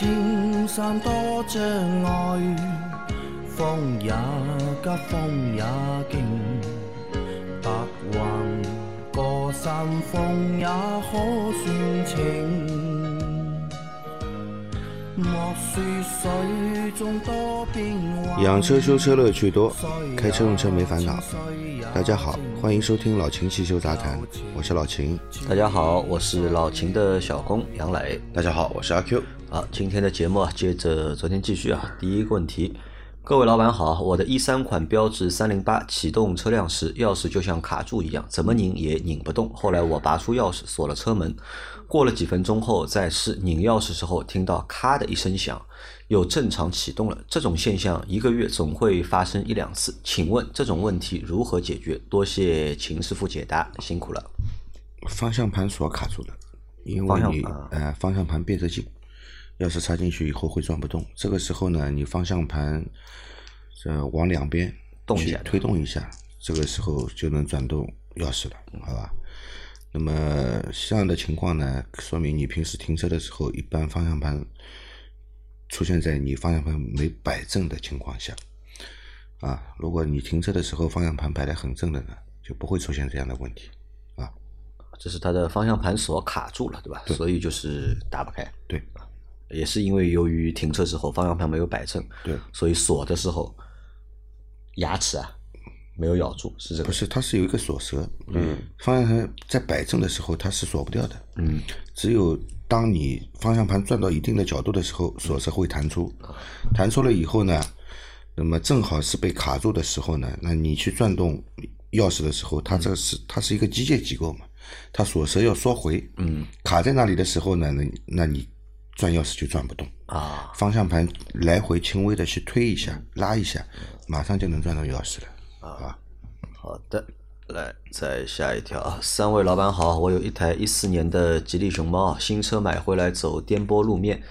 青山多障碍，风也急，风也劲，白云过山峰也可算情。莫说水中多变幻，养车修车乐趣多，开车用车没烦恼。大家好，欢迎收听老秦汽修杂谈，我是老秦。大家好，我是老秦的小工杨磊。大家好，我是阿 Q。好，今天的节目啊，接着昨天继续啊。第一个问题，各位老板好，我的一三款标致三零八启动车辆时，钥匙就像卡住一样，怎么拧也拧不动。后来我拔出钥匙锁了车门，过了几分钟后再试拧钥匙时候，听到咔的一声响，又正常启动了。这种现象一个月总会发生一两次，请问这种问题如何解决？多谢秦师傅解答，辛苦了。方向盘锁卡住了，因为你方向盘呃方向盘变着劲，钥匙插进去以后会转不动。这个时候呢，你方向盘呃往两边去动一下推动一下，这个时候就能转动钥匙了，好吧？那么这样的情况呢，说明你平时停车的时候，一般方向盘出现在你方向盘没摆正的情况下。啊，如果你停车的时候方向盘摆得很正的呢，就不会出现这样的问题。啊，这是它的方向盘锁卡住了，对吧？所以就是打不开。对，也是因为由于停车时候方向盘没有摆正，对，所以锁的时候牙齿啊没有咬住，是这个。不是，它是有一个锁舌，嗯，方向盘在摆正的时候它是锁不掉的，嗯，只有当你方向盘转到一定的角度的时候，锁舌会弹出，弹出了以后呢，那么正好是被卡住的时候呢，那你去转动钥匙的时候，它这是它是一个机械机构嘛，它锁舌要缩回，嗯，卡在那里的时候呢，那那你转钥匙就转不动，啊，方向盘来回轻微的去推一下、拉一下，马上就能转到钥匙了，啊，好的，来再下一条。啊，三位老板好，我有一台一四年的吉利熊猫，新车买回来走颠簸路面，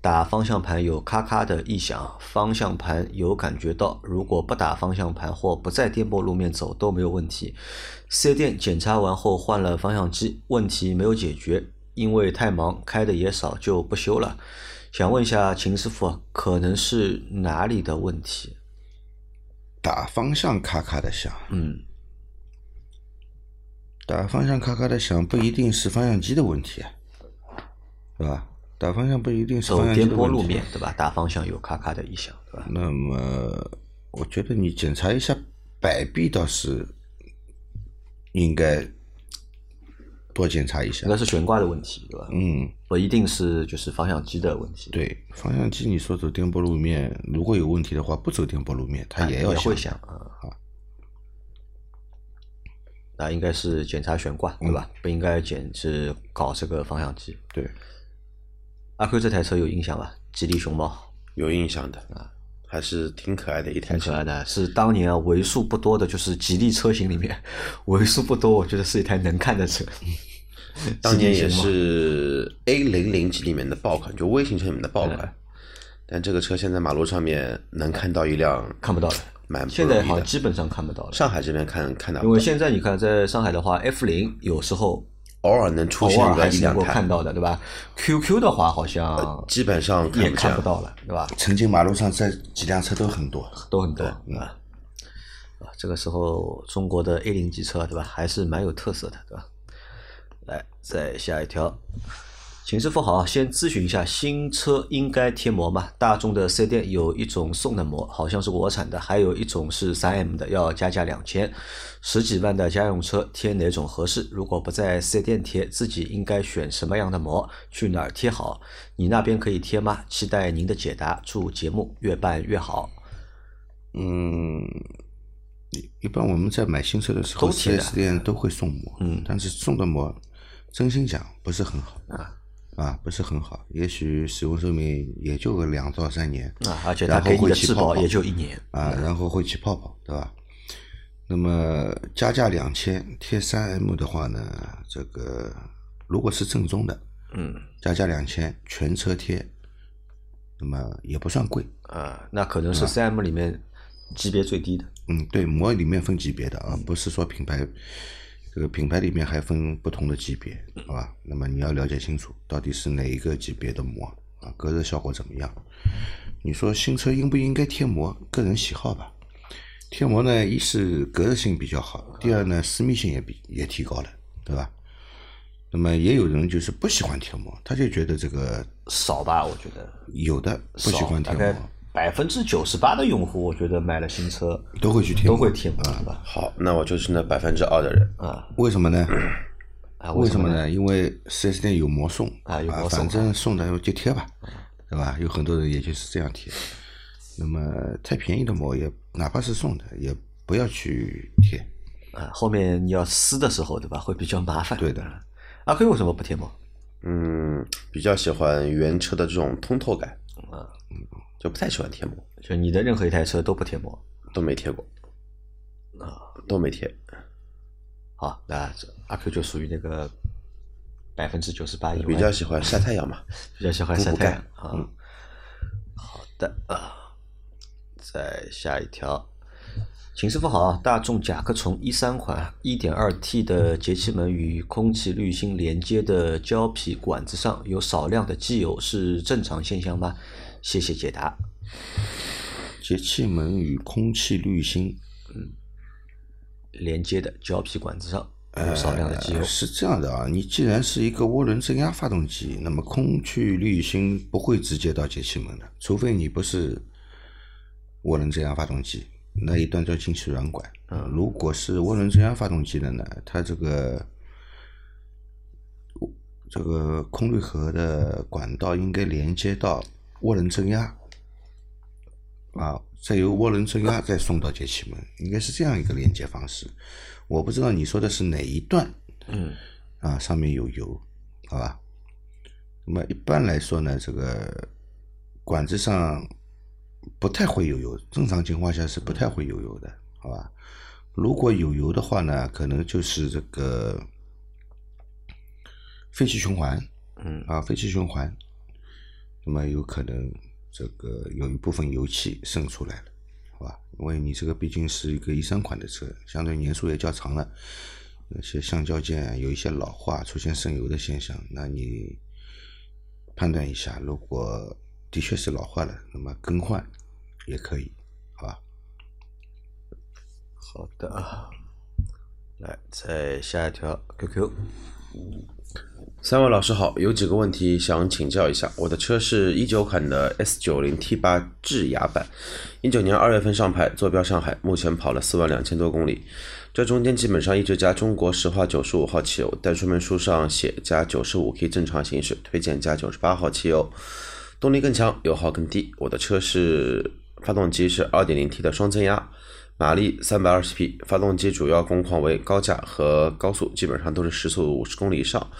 打方向盘有咔咔的异响，方向盘有感觉到，如果不打方向盘或不在颠簸路面走都没有问题。四 S 店检查完后换了方向机，问题没有解决，因为太忙开的也少就不修了。想问一下秦师傅，可能是哪里的问题？打方向咔咔的响，嗯，打方向咔咔的响不一定是方向机的问题啊，对吧？打方向不一定是走方向机的问题颠簸路面，对吧？打方向有咔咔的异响，对吧？那么，我觉得你检查一下摆臂倒是应该多检查一下应。该是悬挂的问题，对吧？嗯，不一定是就是方向机的问题，对，方向机你说走颠簸路面，如果有问题的话，不走颠簸路面，它哎也要也会响响啊。那应该是检查悬挂，对吧？不应该检是搞这个方向机。对，阿 Q 这台车有印象吧？吉利熊猫，有印象的啊，还是挺可爱的一台车挺可。爱的，是当年啊为数不多的，就是吉利车型里面为数不多，我觉得是一台能看的车。当年也是 A 零零级里面的爆款，就微型车里面的爆嗯款。但这个车现在马路上面能看到一辆，看不到了，蛮不现在。好像基本上看不到了。上海这边看看到因为现在你看，在上海的话，F 零有时候偶尔能出现还是能一两台，够看到的，对吧？QQ 的话，好像基本上也。看不到了，对吧？曾经马路上这几辆车都很多。都很多啊。啊，这个时候中国的 A 零级车，对吧？还是蛮有特色的，对吧？来，再下一条。秦师傅好，先咨询一下，新车应该贴膜吗？大众的4店有一种送的膜，好像是国产的，还有一种是三 M 的，要加价两千。十几万的家用车贴哪种合适？如果不在4店贴，自己应该选什么样的膜？去哪儿贴好？你那边可以贴吗？期待您的解答，祝节目越办越好。嗯，一一般我们在买新车的时候，四 S 店都会送膜，嗯但是送的膜，真心讲不是很好啊啊，不是很好，也许使用寿命也就个两到三年啊，而且它给你会起泡泡的质保也就一年啊，然后会起泡泡，对吧？那么加价两千贴三 M 的话呢，这个如果是正宗的，嗯加价两千全车贴，那么也不算贵，啊，那可能是三 M 里面级别最低的。嗯，对，膜里面分级别的啊，不是说品牌这个品牌里面还分不同的级别，好吧？那么你要了解清楚，到底是哪一个级别的膜啊，隔热效果怎么样？你说新车应不应该贴膜？个人喜好吧。贴膜呢，一是隔热性比较好，第二呢，私密性也比也提高了，对吧？那么也有人就是不喜欢贴膜，他就觉得这个少吧，我觉得有的不喜欢贴膜，百分之九十八的用户，我觉得买了新车都会去贴，都会贴膜，对吧？好，那我就是那百分之二的人。啊为什么呢？啊，为什么么？呢？因为四 S 店有膜送啊有膜送反正送的就贴吧，对吧？有很多人也就是这样贴。那么太便宜的膜也哪怕是送的，也不要去贴。啊，后面你要撕的时候，对吧？会比较麻烦。对的。阿 Q 为什么不贴膜？嗯，比较喜欢原车的这种通透感，啊，就不太喜欢贴膜，就你的任何一台车都不贴膜都没贴过，啊。都没贴。好，那阿 Q 就属于那个百分之九十八以外，比较喜欢晒太阳嘛。比较喜欢晒太阳啊。嗯好的啊，再下一条，秦师傅好啊！大众甲壳虫一三款 1.2T 的节气门与空气滤芯连接的胶皮管子上有少量的机油，是正常现象吗？谢谢解答。节气门与空气滤芯连接的胶皮管子上有少量的机油呃，是这样的啊，你既然是一个涡轮增压发动机，那么空气滤芯不会直接到节气门的，除非你不是涡轮增压发动机，那一段叫进气软管。嗯，如果是涡轮增压发动机的呢，它这个这个空滤盒的管道应该连接到涡轮增压，啊，再由涡轮增压再送到节气门，应该是这样一个连接方式。我不知道你说的是哪一段，嗯，啊，上面有油，好吧？那么一般来说呢，这个管子上不太会有油，正常情况下是不太会有油的，好吧？如果有油的话呢，可能就是这个废气循环，嗯。啊，废气循环，那么有可能这个有一部分油气渗出来了，好吧？因为你这个毕竟是一个一三款的车，相对年数也较长了，那些橡胶件有一些老化，出现渗油的现象，那你判断一下，如果的确是老化了，那么更换也可以，好吧？好的啊，来再下一条 QQ，三位老师好，有几个问题想请教一下。我的车是一九款的 S 九零 T 八智雅版，一九年二月份上牌，坐标上海，目前跑了四万两千多公里。这中间基本上一直加中国石化九十五号汽油，但说明书上写加九十五可以正常行驶，推荐加九十八号汽油，动力更强，油耗更低。我的车是发动机是二点零 T 的双增压。马力三百二十匹，发动机主要工况为高架和高速，基本上都是时速五十公里以上，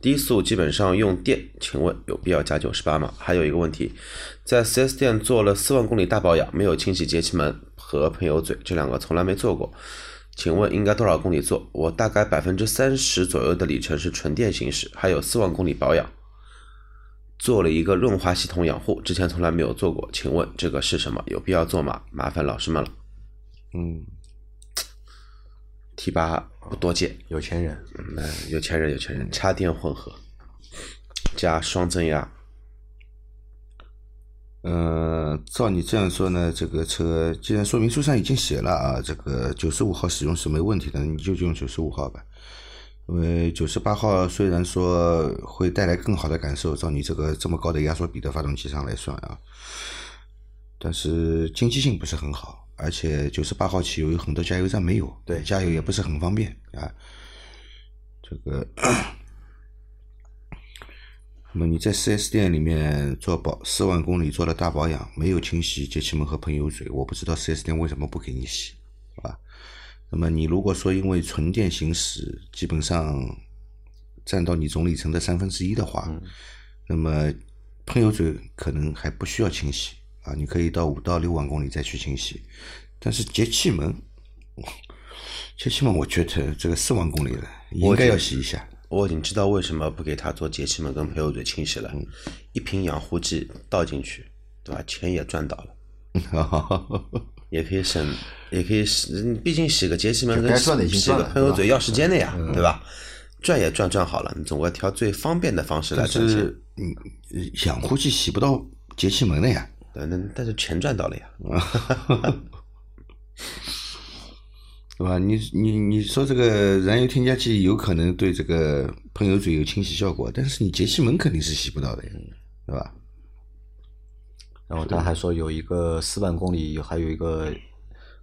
低速基本上用电。请问有必要加九十八吗？还有一个问题，在 4S 店做了四万公里大保养，没有清洗节气门和喷油嘴，这两个从来没做过。请问应该多少公里做？我大概百分之三十左右的里程是纯电行驶，还有四万公里保养。做了一个润滑系统养护，之前从来没有做过，请问这个是什么？有必要做吗？麻烦老师们了。嗯，T 八不多见，有钱人，嗯，有钱人有钱人，插电混合。加双增压，呃，照你这样说呢，这个车既然说明书上已经写了啊，这个九十五号使用是没问题的，你就用九十五号吧。因为九十八号虽然说会带来更好的感受，照你这个这么高的压缩比的发动机上来算啊，但是经济性不是很好，而且九十八号汽油有很多加油站没有，对加油也不是很方便啊。这个，那么你在 4S 店里面做保四万公里做了大保养，没有清洗节气门和喷油嘴，我不知道 4S 店为什么不给你洗，好吧？那么你如果说因为纯电行驶基本上占到你总里程的三分之一的话，那么喷油嘴可能还不需要清洗啊，你可以到五到六万公里再去清洗。但是节气门，节气门我觉得这个四万公里了，应该要洗一下。我已经知道为什么不给他做节气门跟喷油嘴清洗了，一瓶养护剂倒进去，对吧？钱也赚到了。也可以省，也可以洗，毕竟洗个节气门跟洗个喷油嘴要时间的呀，对吧？赚也赚赚好了，你总归挑最方便的方式来但赚钱。是嗯，养护剂洗不到节气门的呀。对，那但是钱赚到了呀。对吧？你你你说这个燃油添加剂有可能对这个喷油嘴有清洗效果，但是你节气门肯定是洗不到的呀，对吧？然后他还说有一个四万公里，还有一个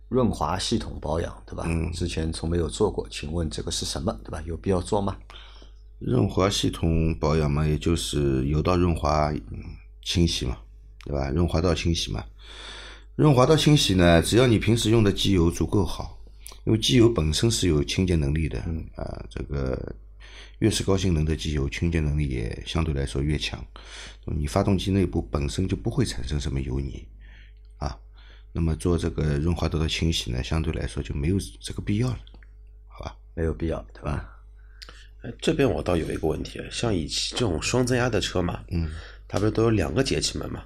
润滑系统保养，对吧？嗯之前从没有做过，请问这个是什么，对吧？有必要做吗？润滑系统保养嘛，也就是油道润滑嗯清洗嘛，对吧？润滑道清洗嘛，润滑道清洗呢，只要你平时用的机油足够好，因为机油本身是有清洁能力的，嗯啊，这个越是高性能的机油，清洁能力也相对来说越强。你发动机内部本身就不会产生什么油泥啊，那么做这个润滑道的清洗呢，相对来说就没有这个必要了，好吧？没有必要，对吧？哎这边我倒有一个问题，像以前这种双增压的车嘛，嗯，它不是都有两个节气门嘛？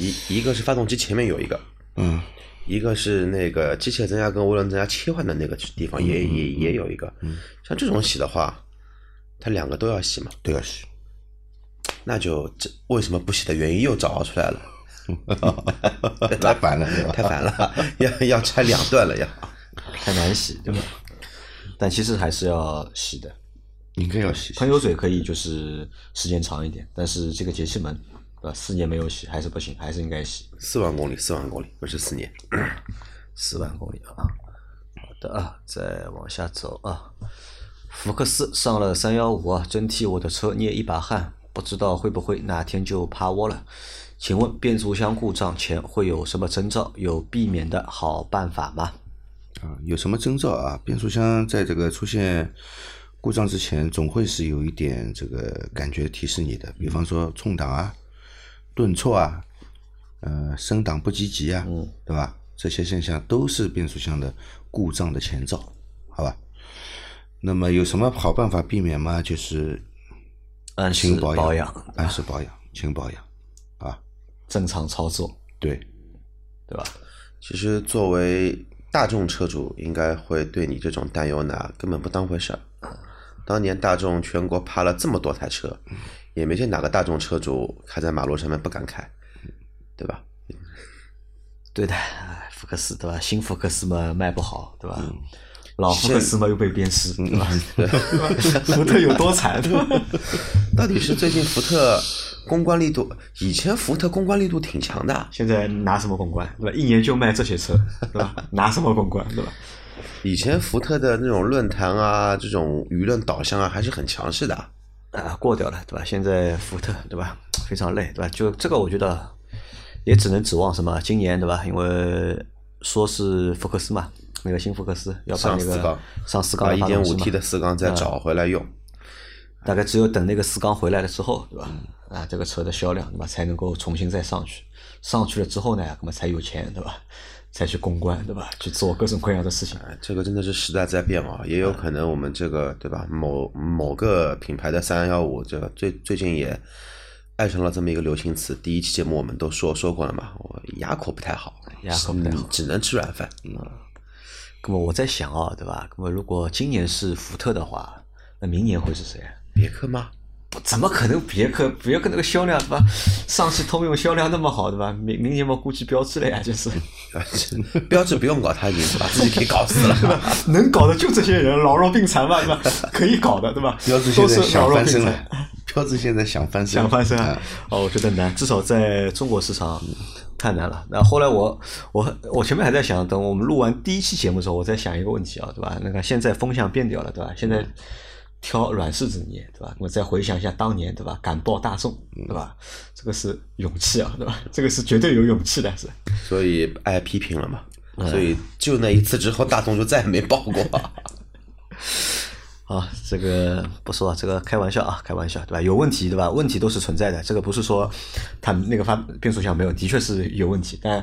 一一个是发动机前面有一个，嗯一个是那个机械增压跟涡轮增压切换的那个地方也也也有一个。像这种洗的话，它两个都要洗嘛？都要洗。那就这为什么不洗的原因又找出来了，太烦了，太烦了，要要拆两段了要。太难洗，对吧？但其实还是要洗的。应该要洗。喷油嘴可以就是时间长一点，但是这个节气门，对吧？四年没有洗还是不行，还是应该洗。四万公里，四万公里，不是四年。四万公里啊。好的啊，再往下走啊。福克斯上了三幺五啊，真替我的车捏一把汗，不知道会不会哪天就趴窝了。请问变速箱故障前会有什么征兆？有避免的好办法吗？啊，有什么征兆啊？变速箱在这个出现故障之前，总会是有一点这个感觉提示你的，比方说冲档啊、顿挫啊、呃升档不积极啊，嗯对吧？这些现象都是变速箱的故障的前兆，好吧？那么有什么好办法避免吗？就是按时保保养，按时保养，勤保养，啊，正常操作，对，对吧？其实作为大众车主，应该会对你这种担忧呢根本不当回事儿。当年大众全国趴了这么多台车，也没见哪个大众车主开在马路上面不敢开，对吧？对的，哎福克斯对吧？新福克斯嘛卖不好，对吧？老福克斯嘛又被鞭尸，对吧？福特有多惨？到底是最近福特公关力度，以前福特公关力度挺强的，现在拿什么公关，对吧？一年就卖这些车，对吧？拿什么公关，对吧？以前福特的那种论坛啊，这种舆论导向啊，还是很强势的。啊，过掉了，对吧？现在福特，对吧？非常累，对吧？就这个，我觉得也只能指望什么？今年，对吧？因为说是福克斯嘛，那个新福克斯要把那个上四缸一点五 T 的四缸再找回来用。大概只有等那个四缸回来了之后，对吧？啊，这个车的销量，对吧？才能够重新再上去。上去了之后呢，那么才有钱，对吧？才去公关，对吧？去做各种各样的事情。哎，这个真的是时代在变啊，也有可能我们这个对吧？某某个品牌的三幺五，这个最最近也爱上了这么一个流行词。第一期节目我们都说说过了嘛，我牙口不太好，牙口不太好嗯只能吃软饭。嗯那么我在想啊，对吧？那么如果今年是福特的话，那明年会是谁啊？别克吗？怎么可能别克？别克那个销量对吧？上汽通用销量那么好对吧？明明年嘛估计标志了呀，就是 标志不用搞，他已经把自己给搞死了。能搞的就这些人，老弱病残嘛对吧？可以搞的对吧？标志现在想翻身了。，标志现在想翻身，想翻身啊啊！哦，我觉得难，至少在中国市场太难了。那后来我我我前面还在想，等我们录完第一期节目的时候，我在想一个问题啊，对吧？那个现在风向变掉了，对吧？现在挑软柿子捏，对吧？我再回想一下当年，对吧？敢报大众，对吧？这个是勇气啊，对吧？这个是绝对有勇气的，是。所以挨批评了嘛。所以就那一次之后，大众就再也没报过。啊，这个不说啊，这个开玩笑啊，开玩笑，对吧？有问题，对吧？问题都是存在的，这个不是说它那个发变速箱没有，的确是有问题，但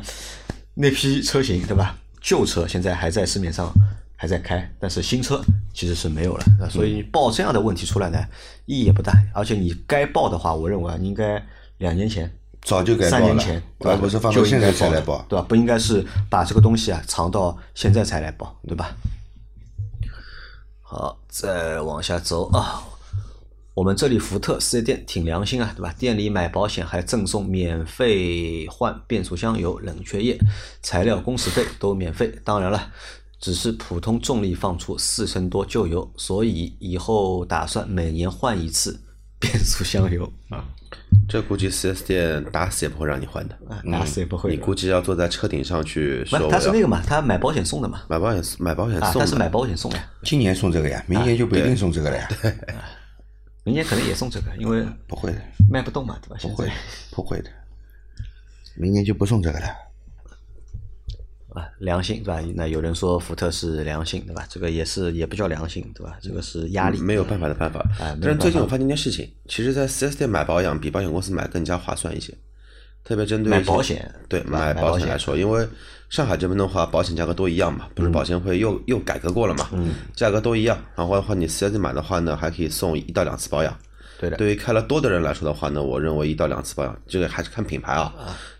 那批车型，对吧？旧车现在还在市面上还在开，但是新车其实是没有了，啊所以你报这样的问题出来呢，意义也不大，而且你该报的话，我认为啊，你应该两年前早就该报了三年前，对吧？而不是放到现在才来报。对吧？不应该是把这个东西啊藏到现在才来报，对吧？好，再往下走啊。我们这里福特四 S 店挺良心啊，对吧？店里买保险还赠送免费换变速箱油、冷却液、材料工时费都免费。当然了，只是普通重力放出四升多旧油，所以以后打算每年换一次变速箱油啊。这估计 4S 店打死也不会让你换的，啊打死也不会的。你估计要坐在车顶上去说他是那个嘛，他买保险送的嘛，买保险买保险啊，送的，他是买保险送的，今年送这个呀，明年就不一定送这个了呀。对明年可能也送这个，因为不会的，卖不动嘛，对吧？不会不会的，明年就不送这个了。啊，良心对吧？那有人说福特是良心对吧？这个也是也不叫良心对吧？这个是压力，没有办法的办法。哎但是最近我发现一件事情，其实，在 4S 店买保养比保险公司买更加划算一些，特别针对买保险对买买保险保险来说，因为上海这边的话，保险价格都一样嘛，不是保监会又又改革过了嘛，嗯价格都一样。然后的话，你 4S 店买的话呢，还可以送一到两次保养。对的，对于开了多的人来说的话呢，我认为一到两次保养，这个还是看品牌啊，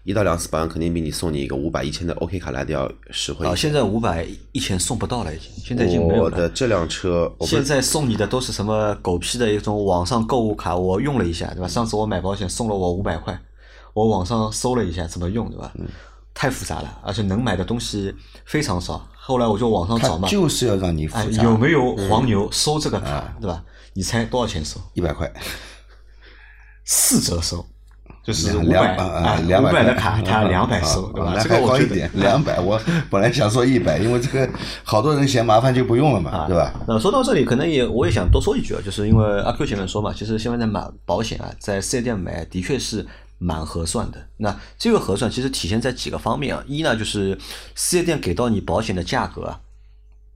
一到两次保养肯定比你送你一个五百、一千的 OK 卡来的要实惠啊，现在五百一千送不到了，已经，现在已经没有了。我的这辆车，现在送你的都是什么狗屁的一种网上购物卡，我用了一下，对吧？上次我买保险送了我五百块，我网上搜了一下怎么用，对吧？嗯太复杂了，而且能买的东西非常少。后来我就网上找嘛，就是要让你复哎，杂，有没有黄牛收这个卡，对吧？你猜多少钱收？一百块？四折收，就是两五百啊啊，两百的卡他两百收，对吧？这个还我觉得好一点，两百。我本来想说一百，因为这个好多人嫌麻烦就不用了嘛，啊，对吧？？那说到这里，可能也我也想多说一句啊，就是因为阿 Q 前面说嘛，其实现在买保险啊，在四 S 店买的确是蛮合算的。那这个合算其实体现在几个方面啊，一呢就是四 S 店给到你保险的价格啊，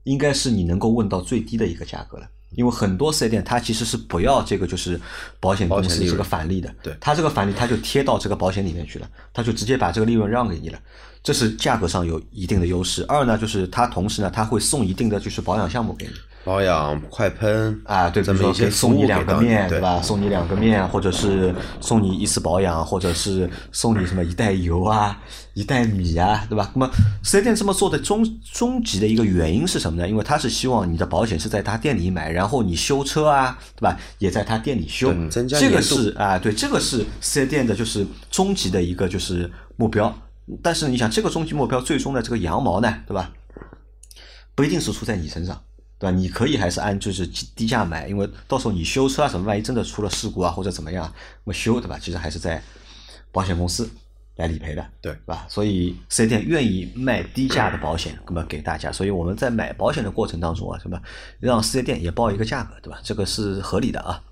应该是你能够问到最低的一个价格了。因为很多四 S 店它其实是不要这个就是保险公司这个返利的，对。它这个返利它就贴到这个保险里面去了，它就直接把这个利润让给你了，这是价格上有一定的优势。二呢就是它同时呢它会送一定的就是保养项目给你，保养、快喷啊，对，比如说这么一些送你两个面，对吧？送你两个面，或者是送你一次保养，或者是送你什么一袋油啊、一袋米啊，对吧？那么四 S 店这么做的终终极的一个原因是什么呢？因为他是希望你的保险是在他店里买，然后你修车啊，对吧？也在他店里修，增加这个是啊，对，这个是四 S 店的就是终极的一个就是目标。但是你想，这个终极目标最终的这个羊毛呢，对吧？不一定是出在你身上，对吧？你可以还是按就是低价买，因为到时候你修车啊什么，万一真的出了事故啊或者怎么样，那么修对吧？其实还是在保险公司来理赔的，对吧？所以四 S 店愿意卖低价的保险，那么给大家，所以我们在买保险的过程当中啊，什么让四 S 店也报一个价格，对吧？这个是合理的啊。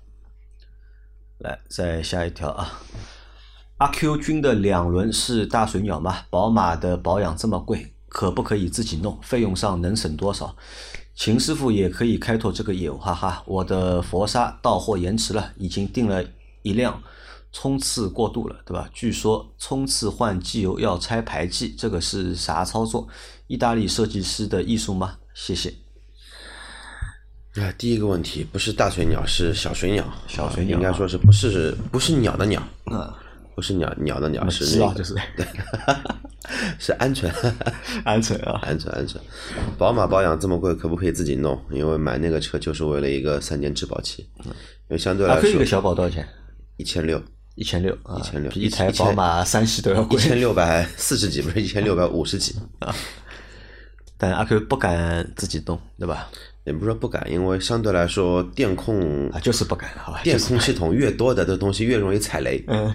来，再下一条啊。阿 Q 君的两轮是大水鸟吗？宝马的保养这么贵，可不可以自己弄？费用上能省多少？秦师傅也可以开拓这个业务，哈哈！我的佛沙到货延迟了，已经订了一辆，冲刺过度了，对吧？据说冲刺换机油要拆排气，这个是啥操作？意大利设计师的艺术吗？谢谢。啊，第一个问题不是大水鸟，是小水鸟。小水鸟应该说是不是不是鸟的鸟，嗯，不是鸟鸟的鸟，是那个就是 是鹌鹑，安全啊。鹌鹑鹌鹑。宝马保养这么贵，可不可以自己弄？因为买那个车就是为了一个三年质保期，因为相对来阿 Q 一个小保多少钱？一千六，一千六啊，1600比一台宝马三系都要贵。一千六百四十几，不是一千六百五十几啊。但阿 Q 不敢自己动，对吧？也不是说不敢，因为相对来说电控啊，就是不敢，好吧？电控系统越多的这东西越容易踩雷，嗯，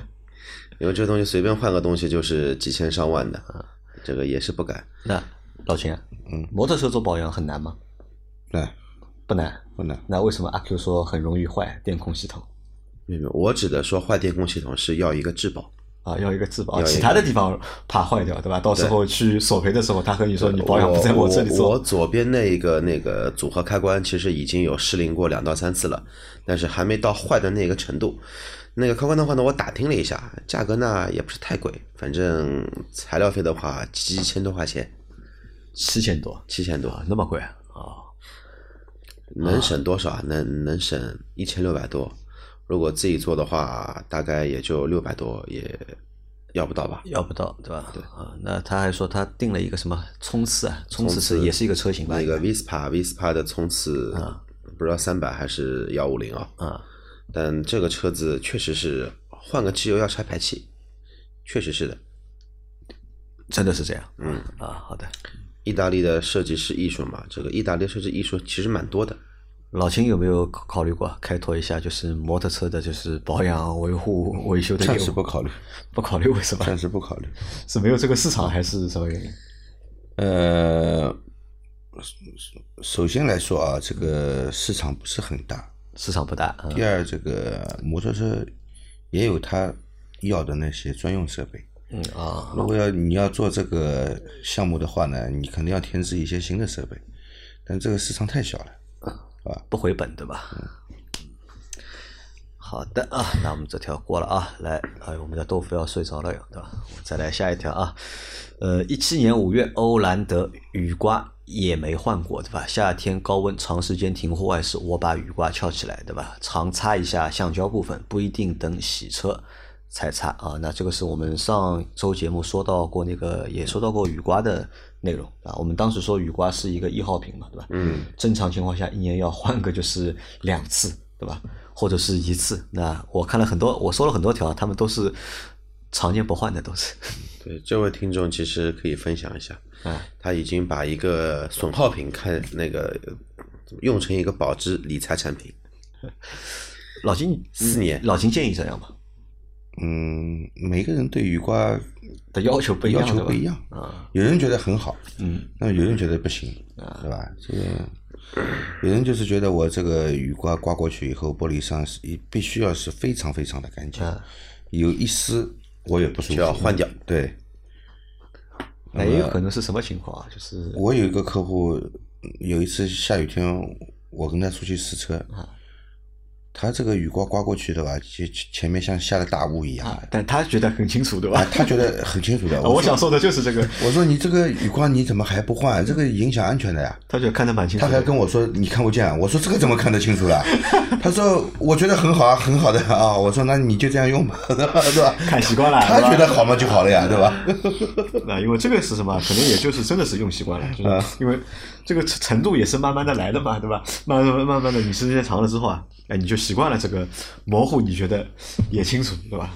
因为这东西随便换个东西就是几千上万的啊，这个也是不敢。那老秦，嗯，摩托车做保养很难吗？对，不难。不难。那为什么阿 Q 说很容易坏电控系统我指的说坏电控系统是要一个质保，啊？要一个质保，其他的地方怕坏掉，对吧？到时候去索赔的时候，他和你说你保养不在我这里做我做，左边那一个那个组合开关其实已经有失灵过两到三次了，但是还没到坏的那个程度。那个开关的话呢，我打听了一下，价格呢也不是太贵，反正材料费的话七千多块钱，七千多七千多啊，，那么贵啊？哦能省多少啊？能能省一千六百多。如果自己做的话，大概也就六百多，也要不到吧？要不到，对吧？对啊，那他还说他定了一个什么冲刺啊？冲刺是也是一个车型吧？那个 Vespa Vespa 的冲刺啊不知道三百还是幺五零啊？啊，但这个车子确实是换个机油要拆排气，确实是的。真的是这样。嗯啊，好的。意大利的设计师艺术嘛，这个意大利设计艺术其实蛮多的。老秦有没有考考虑过开拓一下，就是摩托车的，就是保养、维护、维修的业务暂？时不考虑，不考虑，为什么？暂时不考虑。是没有这个市场，还是什么原因？呃，首先来说啊，这个市场不是很大。市场不大。嗯第二，这个摩托车也有它要的那些专用设备。嗯啊，如果要你要做这个项目的话呢，你肯定要添置一些新的设备，但这个市场太小了。不回本，对吧？好的啊，那我们这条过了啊，来，哎，我们的豆腐要睡着了哟，对吧？我再来下一条啊，呃，一七年五月，欧蓝德雨刮也没换过，对吧？夏天高温长时间停户外时，我把雨刮翘起来，对吧？常擦一下橡胶部分，不一定等洗车才擦啊。那这个是我们上周节目说到过那个，也说到过雨刮的内容啊。我们当时说雨刮是一个易耗品嘛，对吧？嗯，正常情况下一年要换个就是两次，对吧？或者是一次。那我看了很多，我说了很多条，他们都是常年不换的，都是。对，这位听众其实可以分享一下，啊，他已经把一个损耗品看那个呃用成一个保值理财产品。老金四年老金建议这样吧？嗯，每个人对雨刮的要求不一样，要求不一样。啊。有人觉得很好，嗯，那有人觉得不行，对吧？这个有人就是觉得我这个雨刮刮过去以后，玻璃上是一必须要是非常非常的干净，啊。有一丝我也不舒服，就要换掉。对，那也有可能是什么情况啊？就是我有一个客户，有一次下雨天，我跟他出去试车，啊他这个雨刮刮过去的吧，前前面像下了大雾一样啊，但他觉得很清楚，对吧？，啊他觉得很清楚的。我想说的就是这个，我说你这个雨刮你怎么还不换？这个影响安全的呀。他觉得看得蛮清楚。他还跟我说你看不见啊，我说这个怎么看得清楚了？他说我觉得很好啊，很好的啊。我说那你就这样用 吧，对吧？看习惯了，他觉得好嘛就好了呀，对吧？那因为这个是什么？可能也就是真的是用习惯了，就是因为这个程度也是慢慢的来的嘛，对吧？慢慢慢慢的，你时间长了之后啊，哎，你就习惯了这个模糊，你觉得也清楚，对吧？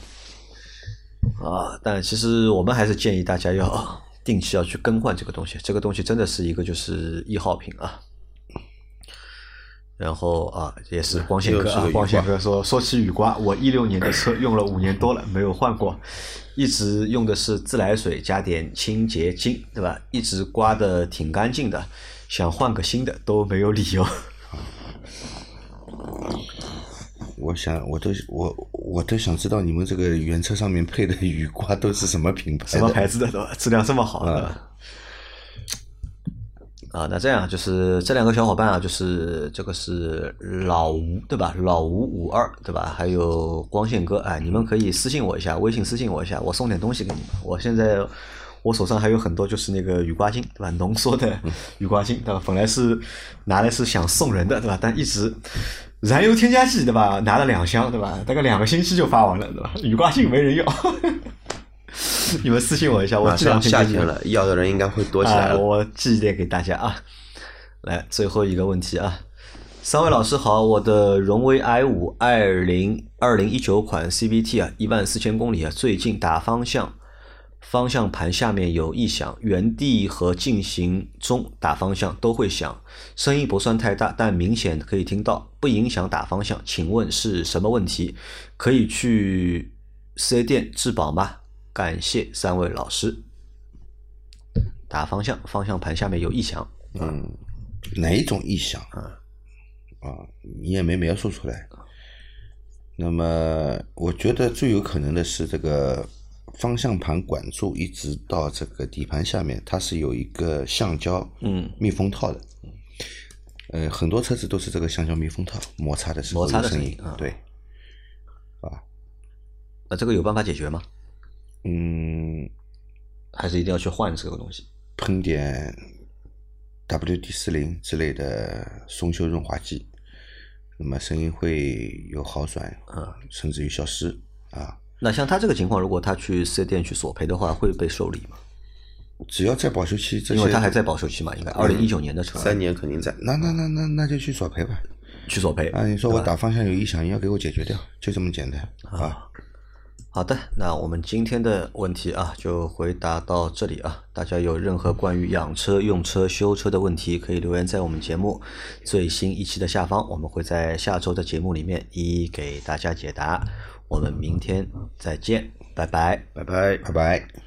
啊，但其实我们还是建议大家要定期要去更换这个东西，这个东西真的是一个就是易耗品啊。然后啊，也是光线哥啊光线哥说说起雨刮，我一六年的车用了五年多了，没有换过，一直用的是自来水加点清洁精，对吧？一直刮的挺干净的，想换个新的都没有理由。我想我都我我都想知道你们这个原车上面配的雨刮都是什么品牌？什么牌子的，对吧？质量这么好，对吧？啊，那这样就是这两个小伙伴啊，就是这个是老吴对吧？老吴五二对吧？还有光线哥，哎，你们可以私信我一下，微信私信我一下，我送点东西给你们。我现在我手上还有很多就是那个雨刮镜对吧？浓缩的雨刮镜对吧？本来是拿来是想送人的对吧？但一直燃油添加剂对吧？拿了两箱对吧？大概两个星期就发完了对吧？雨刮镜没人要。你们私信我一下，我马上夏天了，要的人应该会多起来啊，我寄一点给大家啊。来，最后一个问题啊，三位老师好，我的荣威 i 五二零二零一九款 CVT 啊，一万四千公里啊，最近打方向，方向盘下面有异响，原地和进行中打方向都会响，声音不算太大，但明显可以听到，不影响打方向。请问是什么问题？可以去四 S 店质保吗？感谢三位老师。打方向，方向盘下面有异响，嗯，哪一种异响啊？啊，你也没描述出来。那么，我觉得最有可能的是这个方向盘管柱一直到这个底盘下面，它是有一个橡胶嗯密封套的。呃，很多车子都是这个橡胶密封套摩擦的时候摩擦声声音啊对，那这个有办法解决吗？嗯，还是一定要去换这个东西？喷点 WD 四零之类的松修润滑剂，那么声音会有好转，啊，甚至于消失啊。那像他这个情况，如果他去四 S 店去索赔的话，会被受理吗？只要在保修期，这些因为他还在保修期嘛，应该二零一九年的车，三年肯定在。那那那那那就去索赔吧。去索赔啊，你说我打方向有异响，你要给我解决掉，就这么简单啊。好的，那我们今天的问题啊，就回答到这里啊。大家有任何关于养车、用车、修车的问题，可以留言在我们节目最新一期的下方，我们会在下周的节目里面一一给大家解答。我们明天再见，拜拜。拜拜。拜拜。